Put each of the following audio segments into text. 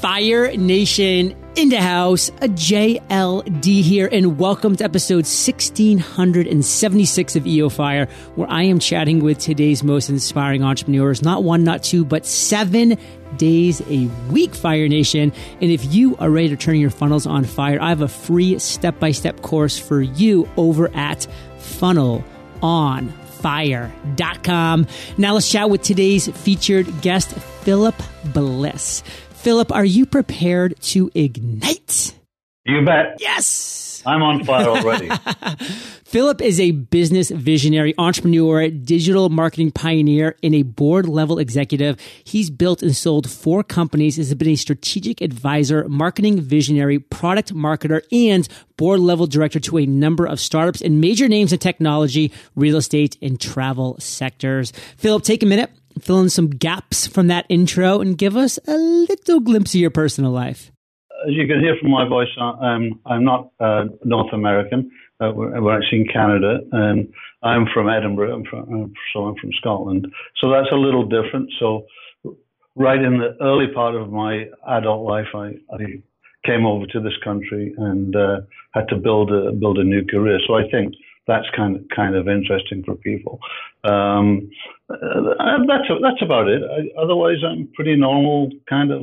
Fire Nation in the house, a JLD here, and welcome to episode 1676 of EO Fire, where I am chatting with today's most inspiring entrepreneurs, not one, not two, but seven days a week, Fire Nation. And if you are ready to turn your funnels on fire, I have a free step by step course for you over at Funnel on fire.com. Now let's chat with today's featured guest, Philip Bliss. Philip, are you prepared to ignite? You bet. Yes. I'm on fire already. Philip is a business visionary, entrepreneur, digital marketing pioneer, and a board level executive. He's built and sold four companies, has been a strategic advisor, marketing visionary, product marketer, and board level director to a number of startups and major names in technology, real estate, and travel sectors. Philip, take a minute fill in some gaps from that intro and give us a little glimpse of your personal life. As you can hear from my voice, I'm, I'm not uh, North American. Uh, we're, we're, actually in Canada, and I'm from Edinburgh, I'm from, so I'm from Scotland. So that's a little different. So, right in the early part of my adult life, I, I came over to this country and uh, had to build a build a new career. So I think that's kind of kind of interesting for people. Um, uh, that's that's about it. I, otherwise, I'm pretty normal kind of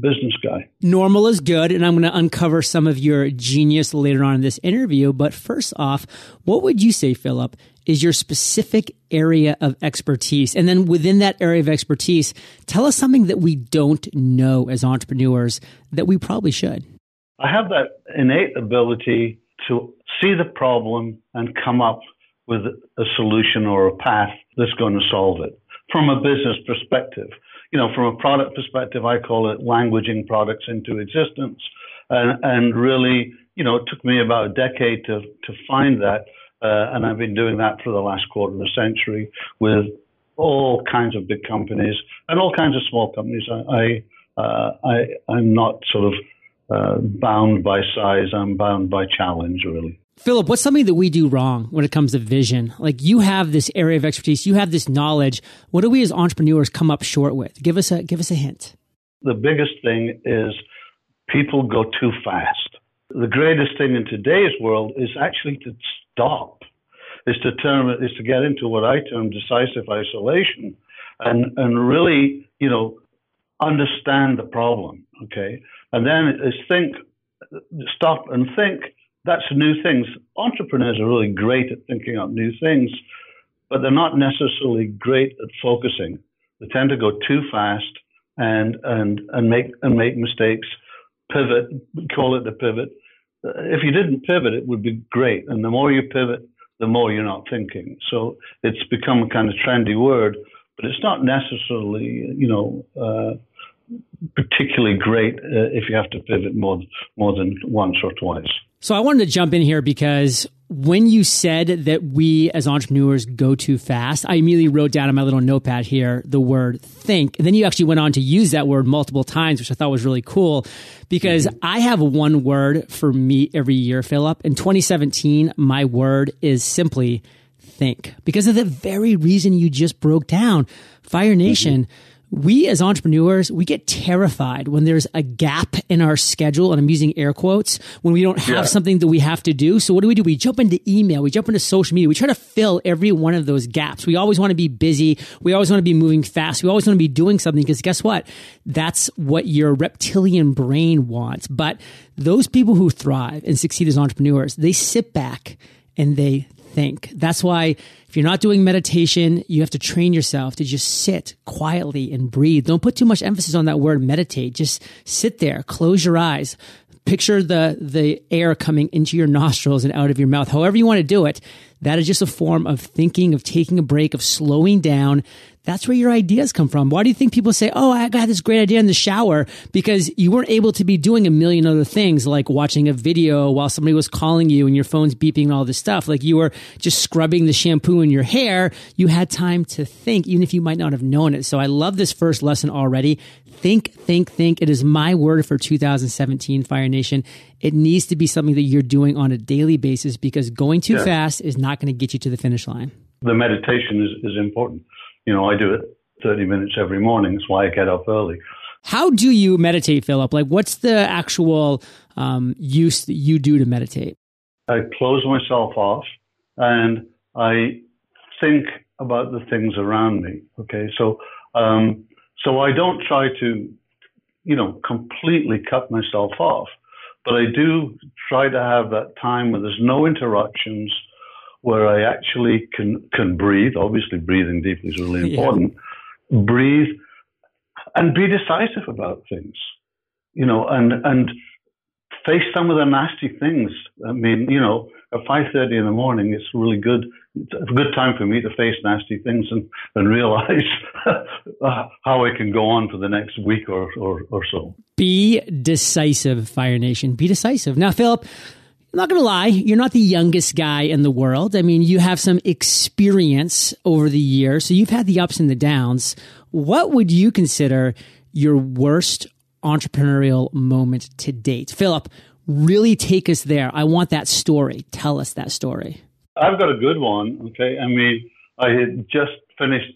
business guy. Normal is good, and I'm going to uncover some of your genius later on in this interview. But first off, what would you say, Philip, is your specific area of expertise? And then within that area of expertise, tell us something that we don't know as entrepreneurs that we probably should. I have that innate ability to see the problem and come up with a solution or a path that's going to solve it from a business perspective. You know, from a product perspective, I call it languaging products into existence. And, and really, you know, it took me about a decade to, to find that. Uh, and I've been doing that for the last quarter of a century with all kinds of big companies and all kinds of small companies. I, I, uh, I, I'm not sort of uh, bound by size. I'm bound by challenge, really. Philip, what's something that we do wrong when it comes to vision? Like you have this area of expertise, you have this knowledge. What do we as entrepreneurs come up short with? Give us a give us a hint. The biggest thing is people go too fast. The greatest thing in today's world is actually to stop. Is to term is to get into what I term decisive isolation and and really, you know, understand the problem, okay? And then is think stop and think that's new things. Entrepreneurs are really great at thinking up new things, but they're not necessarily great at focusing. They tend to go too fast and and and make and make mistakes. Pivot, call it the pivot. If you didn't pivot, it would be great. And the more you pivot, the more you're not thinking. So it's become a kind of trendy word, but it's not necessarily, you know, uh, particularly great uh, if you have to pivot more more than once or twice. So I wanted to jump in here because when you said that we as entrepreneurs go too fast, I immediately wrote down on my little notepad here the word think. And then you actually went on to use that word multiple times, which I thought was really cool because mm-hmm. I have one word for me every year, Philip. In 2017, my word is simply think because of the very reason you just broke down. Fire Nation. Mm-hmm we as entrepreneurs, we get terrified when there's a gap in our schedule, and I'm using air quotes, when we don't have yeah. something that we have to do. So what do we do? We jump into email, we jump into social media, we try to fill every one of those gaps. We always want to be busy. We always want to be moving fast. We always want to be doing something because guess what? That's what your reptilian brain wants. But those people who thrive and succeed as entrepreneurs, they sit back and they think. That's why if you're not doing meditation, you have to train yourself to just sit quietly and breathe. Don't put too much emphasis on that word meditate. Just sit there, close your eyes, picture the the air coming into your nostrils and out of your mouth however you want to do it that is just a form of thinking of taking a break of slowing down that's where your ideas come from. Why do you think people say, Oh, I got this great idea in the shower? Because you weren't able to be doing a million other things like watching a video while somebody was calling you and your phone's beeping and all this stuff. Like you were just scrubbing the shampoo in your hair. You had time to think, even if you might not have known it. So I love this first lesson already. Think, think, think. It is my word for 2017 Fire Nation. It needs to be something that you're doing on a daily basis because going too yeah. fast is not going to get you to the finish line. The meditation is, is important you know, I do it 30 minutes every morning. That's why I get up early. How do you meditate, Philip? Like, what's the actual um, use that you do to meditate? I close myself off and I think about the things around me. Okay, so um, so I don't try to, you know, completely cut myself off, but I do try to have that time where there's no interruptions, where I actually can can breathe. Obviously, breathing deeply is really important. Yeah. Breathe and be decisive about things, you know, and and face some of the nasty things. I mean, you know, at 5.30 in the morning, it's really good. It's a good time for me to face nasty things and, and realize how I can go on for the next week or, or, or so. Be decisive, Fire Nation. Be decisive. Now, Philip, I'm not going to lie, you're not the youngest guy in the world. I mean, you have some experience over the years, so you've had the ups and the downs. What would you consider your worst entrepreneurial moment to date? Philip, really take us there. I want that story. Tell us that story. I've got a good one. Okay. I mean, I had just finished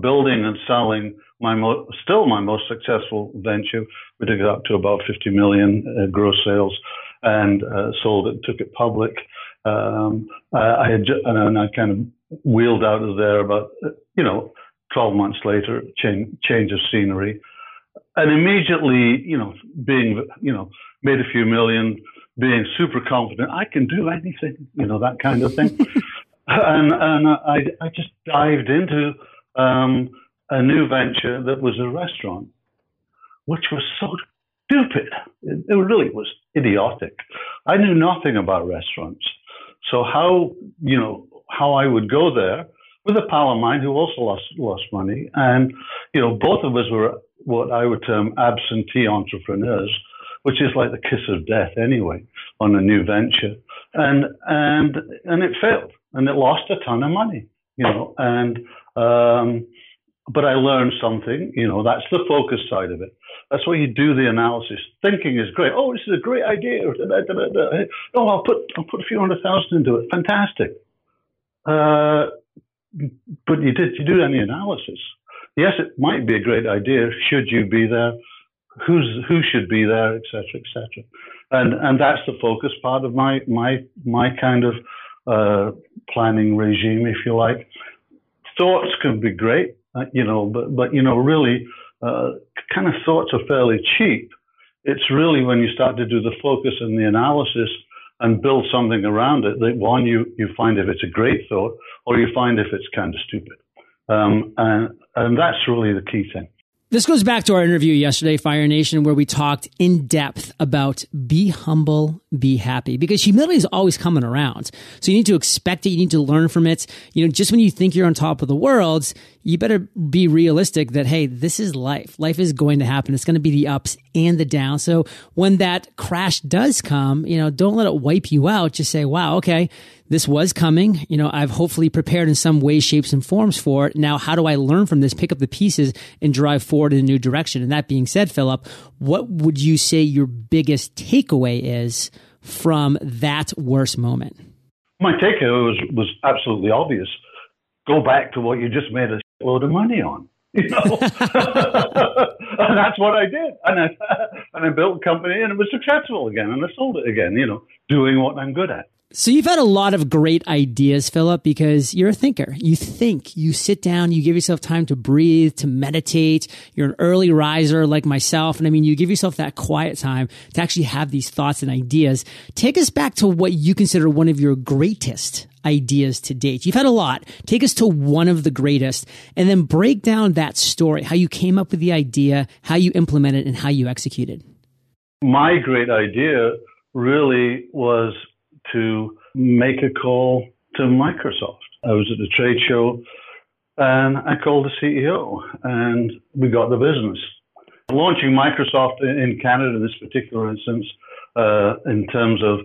building and selling my mo- still my most successful venture. We took it up to about 50 million uh, gross sales and uh, sold it, took it public. Um, I, I had ju- and I kind of wheeled out of there about, you know, 12 months later, change, change of scenery. And immediately, you know, being, you know, made a few million, being super confident, I can do anything, you know, that kind of thing. and and I, I just dived into um, a new venture that was a restaurant, which was so stupid. It, really was idiotic. I knew nothing about restaurants. So how, you know, how I would go there with a pal of mine who also lost lost money, and you know, both of us were what I would term absentee entrepreneurs which is like the kiss of death anyway on a new venture. And and and it failed, and it lost a ton of money, you know. And um, but I learned something, you know. That's the focus side of it. That's why you do the analysis. Thinking is great. Oh, this is a great idea. Oh, I'll put I'll put a few hundred thousand into it. Fantastic. Uh, but you did you do any analysis? Yes, it might be a great idea. Should you be there? who's who should be there, etc., etc. And and that's the focus part of my my my kind of uh, planning regime, if you like. Thoughts can be great, uh, you know, but but you know, really, uh, kind of thoughts are fairly cheap. It's really when you start to do the focus and the analysis and build something around it that one you you find if it's a great thought, or you find if it's kind of stupid. Um, and and that's really the key thing. This goes back to our interview yesterday, Fire Nation, where we talked in depth about be humble, be happy, because humility is always coming around. So you need to expect it. You need to learn from it. You know, just when you think you're on top of the world, you better be realistic that, hey, this is life. Life is going to happen. It's going to be the ups and the downs. So when that crash does come, you know, don't let it wipe you out. Just say, wow, okay, this was coming. You know, I've hopefully prepared in some ways, shapes, and forms for it. Now, how do I learn from this, pick up the pieces, and drive forward in a new direction? And that being said, Philip, what would you say your biggest takeaway is from that worst moment? My takeaway was, was absolutely obvious. Go back to what you just made a load of money on. You know, and that's what I did, and I and I built a company, and it was successful again, and I sold it again. You know, doing what I'm good at. So you've had a lot of great ideas, Philip, because you're a thinker. You think, you sit down, you give yourself time to breathe, to meditate. You're an early riser like myself. And I mean, you give yourself that quiet time to actually have these thoughts and ideas. Take us back to what you consider one of your greatest ideas to date. You've had a lot. Take us to one of the greatest and then break down that story, how you came up with the idea, how you implemented and how you executed. My great idea really was to make a call to Microsoft. I was at the trade show and I called the CEO and we got the business. Launching Microsoft in Canada in this particular instance, uh, in terms of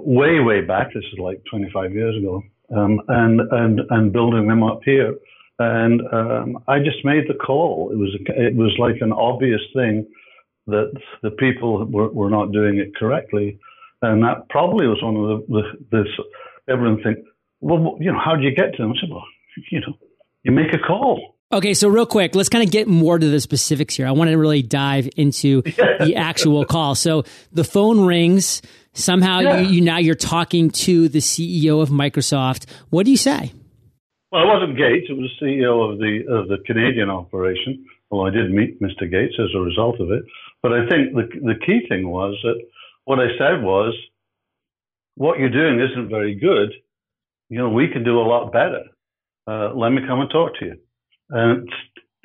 way, way back, this is like 25 years ago, um, and, and, and building them up here. And um, I just made the call. It was, it was like an obvious thing that the people were, were not doing it correctly. And that probably was one of the, the this, everyone think, well, you know, how do you get to them? I said, well, you know, you make a call. Okay, so real quick, let's kind of get more to the specifics here. I want to really dive into the actual call. So the phone rings. Somehow yeah. you, you now you're talking to the CEO of Microsoft. What do you say? Well, it wasn't Gates. It was the CEO of the of the Canadian operation. Well, I did meet Mr. Gates as a result of it. But I think the the key thing was that what I said was, what you're doing isn't very good. You know, we can do a lot better. Uh, let me come and talk to you. And it's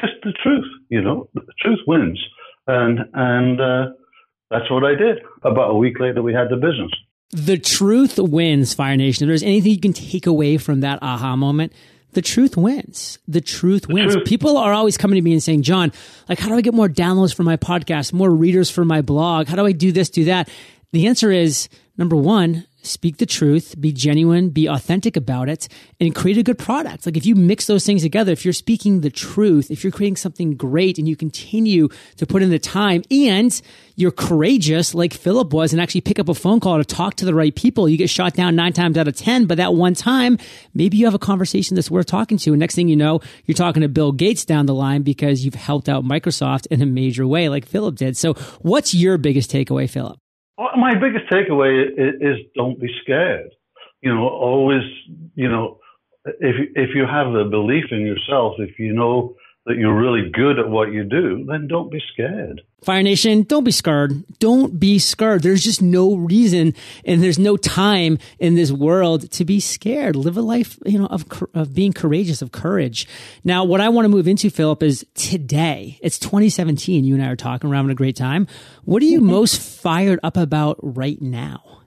just the truth, you know, the truth wins. And, and, uh, that's what I did. About a week later, we had the business. The truth wins, Fire Nation. If there's anything you can take away from that aha moment, the truth wins. The truth the wins. Truth. People are always coming to me and saying, John, like, how do I get more downloads for my podcast, more readers for my blog? How do I do this, do that? The answer is number one, speak the truth, be genuine, be authentic about it, and create a good product. Like if you mix those things together, if you're speaking the truth, if you're creating something great and you continue to put in the time and you're courageous like Philip was and actually pick up a phone call to talk to the right people, you get shot down nine times out of 10. But that one time, maybe you have a conversation that's worth talking to. And next thing you know, you're talking to Bill Gates down the line because you've helped out Microsoft in a major way like Philip did. So what's your biggest takeaway, Philip? My biggest takeaway is, is, don't be scared. You know, always, you know, if if you have a belief in yourself, if you know that you're really good at what you do, then don't be scared. Fire Nation, don't be scared. Don't be scared. There's just no reason and there's no time in this world to be scared. Live a life, you know, of, of being courageous, of courage. Now, what I want to move into, Philip, is today. It's 2017. You and I are talking. We're having a great time. What are you mm-hmm. most fired up about right now?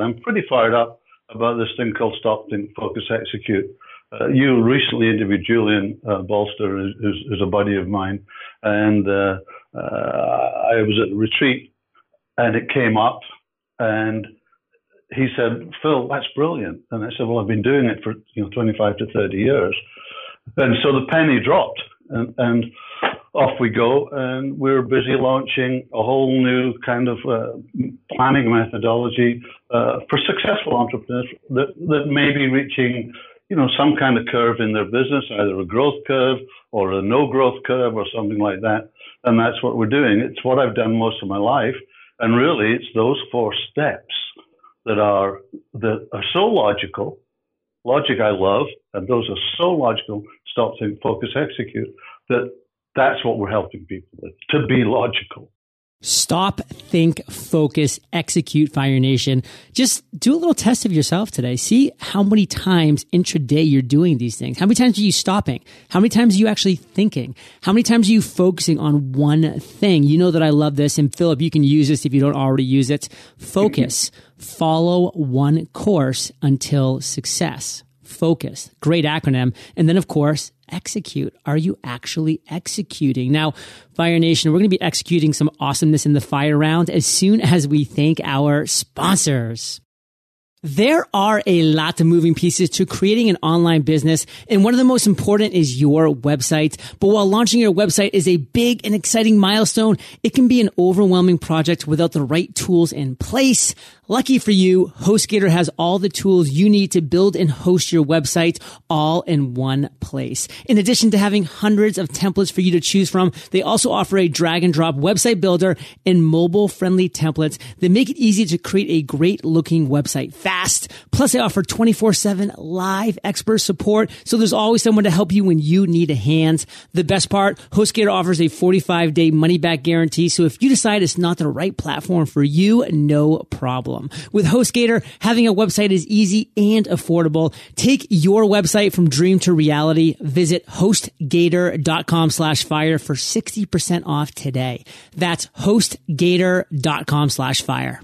I'm pretty fired up about this thing called Stop, Think, Focus, Execute. Uh, you recently interviewed Julian uh, Bolster, who's, who's, a buddy of mine, and uh, uh, I was at a retreat, and it came up, and he said, "Phil, that's brilliant." And I said, "Well, I've been doing it for you know 25 to 30 years," and so the penny dropped, and, and off we go, and we're busy launching a whole new kind of uh, planning methodology uh, for successful entrepreneurs that, that may be reaching you know, some kind of curve in their business, either a growth curve or a no growth curve or something like that. And that's what we're doing. It's what I've done most of my life. And really, it's those four steps that are, that are so logical. Logic I love, and those are so logical. Stop, think, focus, execute. That that's what we're helping people with to be logical. Stop, think, focus, execute Fire Nation. Just do a little test of yourself today. See how many times intraday you're doing these things. How many times are you stopping? How many times are you actually thinking? How many times are you focusing on one thing? You know that I love this. And Philip, you can use this if you don't already use it. Focus. Follow one course until success. Focus. Great acronym. And then, of course, execute? Are you actually executing? Now, Fire Nation, we're going to be executing some awesomeness in the fire round as soon as we thank our sponsors. There are a lot of moving pieces to creating an online business, and one of the most important is your website. But while launching your website is a big and exciting milestone, it can be an overwhelming project without the right tools in place. Lucky for you, HostGator has all the tools you need to build and host your website all in one place. In addition to having hundreds of templates for you to choose from, they also offer a drag and drop website builder and mobile friendly templates that make it easy to create a great looking website fast. Plus they offer 24 seven live expert support. So there's always someone to help you when you need a hand. The best part, HostGator offers a 45 day money back guarantee. So if you decide it's not the right platform for you, no problem problem. With HostGator, having a website is easy and affordable. Take your website from dream to reality. Visit hostgator.com slash fire for 60% off today. That's hostgator.com slash fire.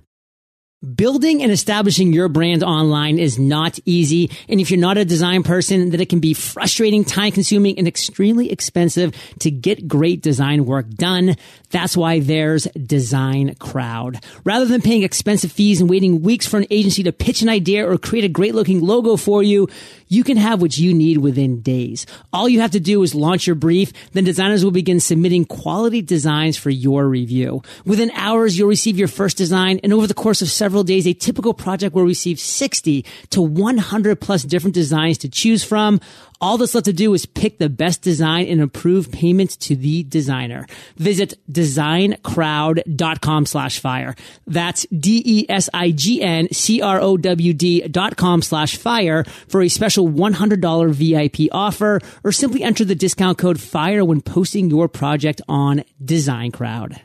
Building and establishing your brand online is not easy. And if you're not a design person, then it can be frustrating, time consuming, and extremely expensive to get great design work done. That's why there's DesignCrowd. Rather than paying expensive fees and waiting weeks for an agency to pitch an idea or create a great looking logo for you, you can have what you need within days. All you have to do is launch your brief. Then designers will begin submitting quality designs for your review. Within hours, you'll receive your first design. And over the course of several several days, a typical project will receive 60 to 100 plus different designs to choose from. All that's left to do is pick the best design and approve payments to the designer. Visit designcrowd.com slash fire. That's D-E-S-I-G-N-C-R-O-W-D dot com slash fire for a special $100 VIP offer or simply enter the discount code FIRE when posting your project on DesignCrowd.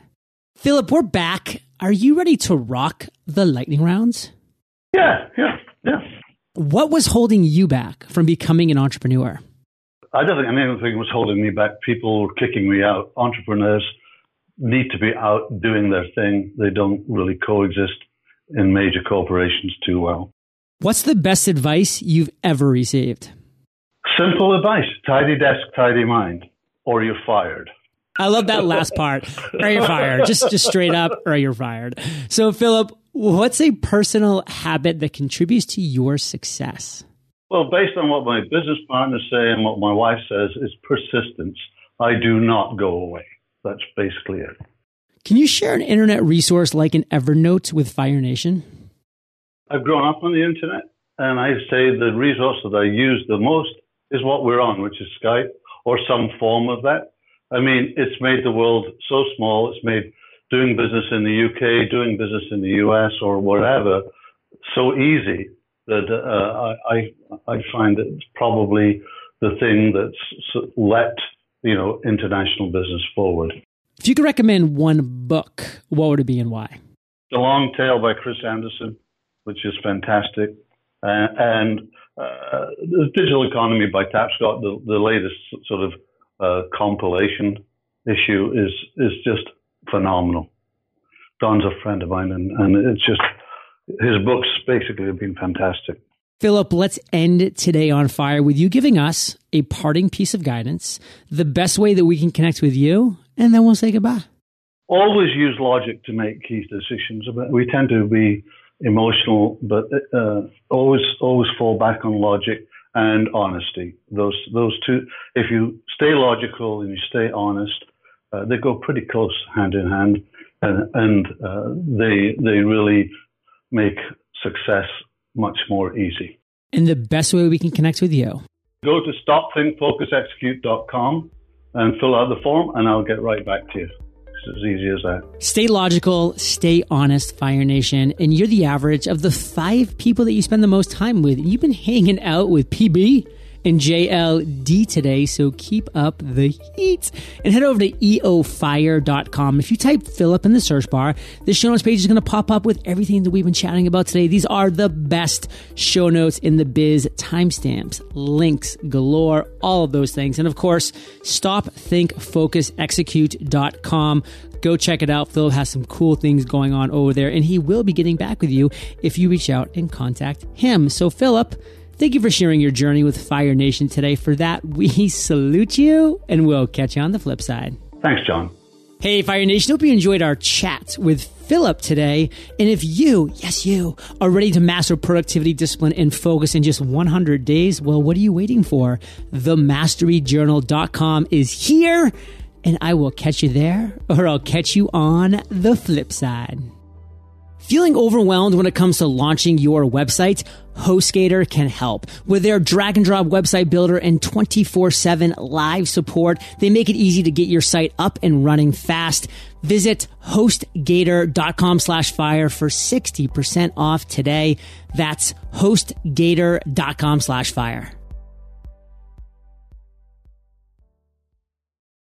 Philip, we're back. Are you ready to rock the lightning rounds? Yeah, yeah, yeah. What was holding you back from becoming an entrepreneur? I don't think anything was holding me back. People were kicking me out. Entrepreneurs need to be out doing their thing. They don't really coexist in major corporations too well. What's the best advice you've ever received? Simple advice tidy desk, tidy mind, or you're fired. I love that last part. Or you're fired. Just just straight up, or you're fired. So, Philip, what's a personal habit that contributes to your success? Well, based on what my business partners say and what my wife says, is persistence. I do not go away. That's basically it. Can you share an internet resource like an Evernote with Fire Nation? I've grown up on the internet, and I say the resource that I use the most is what we're on, which is Skype or some form of that. I mean, it's made the world so small. It's made doing business in the UK, doing business in the US, or whatever so easy that uh, I I find it's probably the thing that's let you know international business forward. If you could recommend one book, what would it be and why? The Long Tail by Chris Anderson, which is fantastic, uh, and uh, the Digital Economy by Tapscott, the, the latest sort of uh, compilation issue, is is just phenomenal. Don's a friend of mine, and, and it's just his books basically have been fantastic. Philip, let's end today on fire with you giving us a parting piece of guidance, the best way that we can connect with you, and then we'll say goodbye. Always use logic to make key decisions. We tend to be emotional, but uh, always always fall back on logic and honesty. Those those two. If you stay logical and you stay honest, uh, they go pretty close hand in hand, and, and uh, they they really make success much more easy. And the best way we can connect with you. Go to stopthinkfocusexecute.com and fill out the form, and I'll get right back to you. It's as easy as that. Stay logical, stay honest, Fire Nation. And you're the average of the five people that you spend the most time with. You've been hanging out with PB and JLD today. So keep up the heat and head over to eofire.com. If you type Philip in the search bar, the show notes page is going to pop up with everything that we've been chatting about today. These are the best show notes in the biz, timestamps, links galore, all of those things. And of course, stop, think, focus, execute.com go check it out. Phil has some cool things going on over there, and he will be getting back with you if you reach out and contact him. So, Philip, Thank you for sharing your journey with Fire Nation today. For that, we salute you and we'll catch you on the flip side. Thanks, John. Hey, Fire Nation. Hope you enjoyed our chat with Philip today. And if you, yes, you, are ready to master productivity, discipline, and focus in just 100 days, well, what are you waiting for? TheMasteryJournal.com is here, and I will catch you there, or I'll catch you on the flip side. Feeling overwhelmed when it comes to launching your website? HostGator can help. With their drag and drop website builder and 24-7 live support, they make it easy to get your site up and running fast. Visit hostgator.com slash fire for 60% off today. That's hostgator.com slash fire.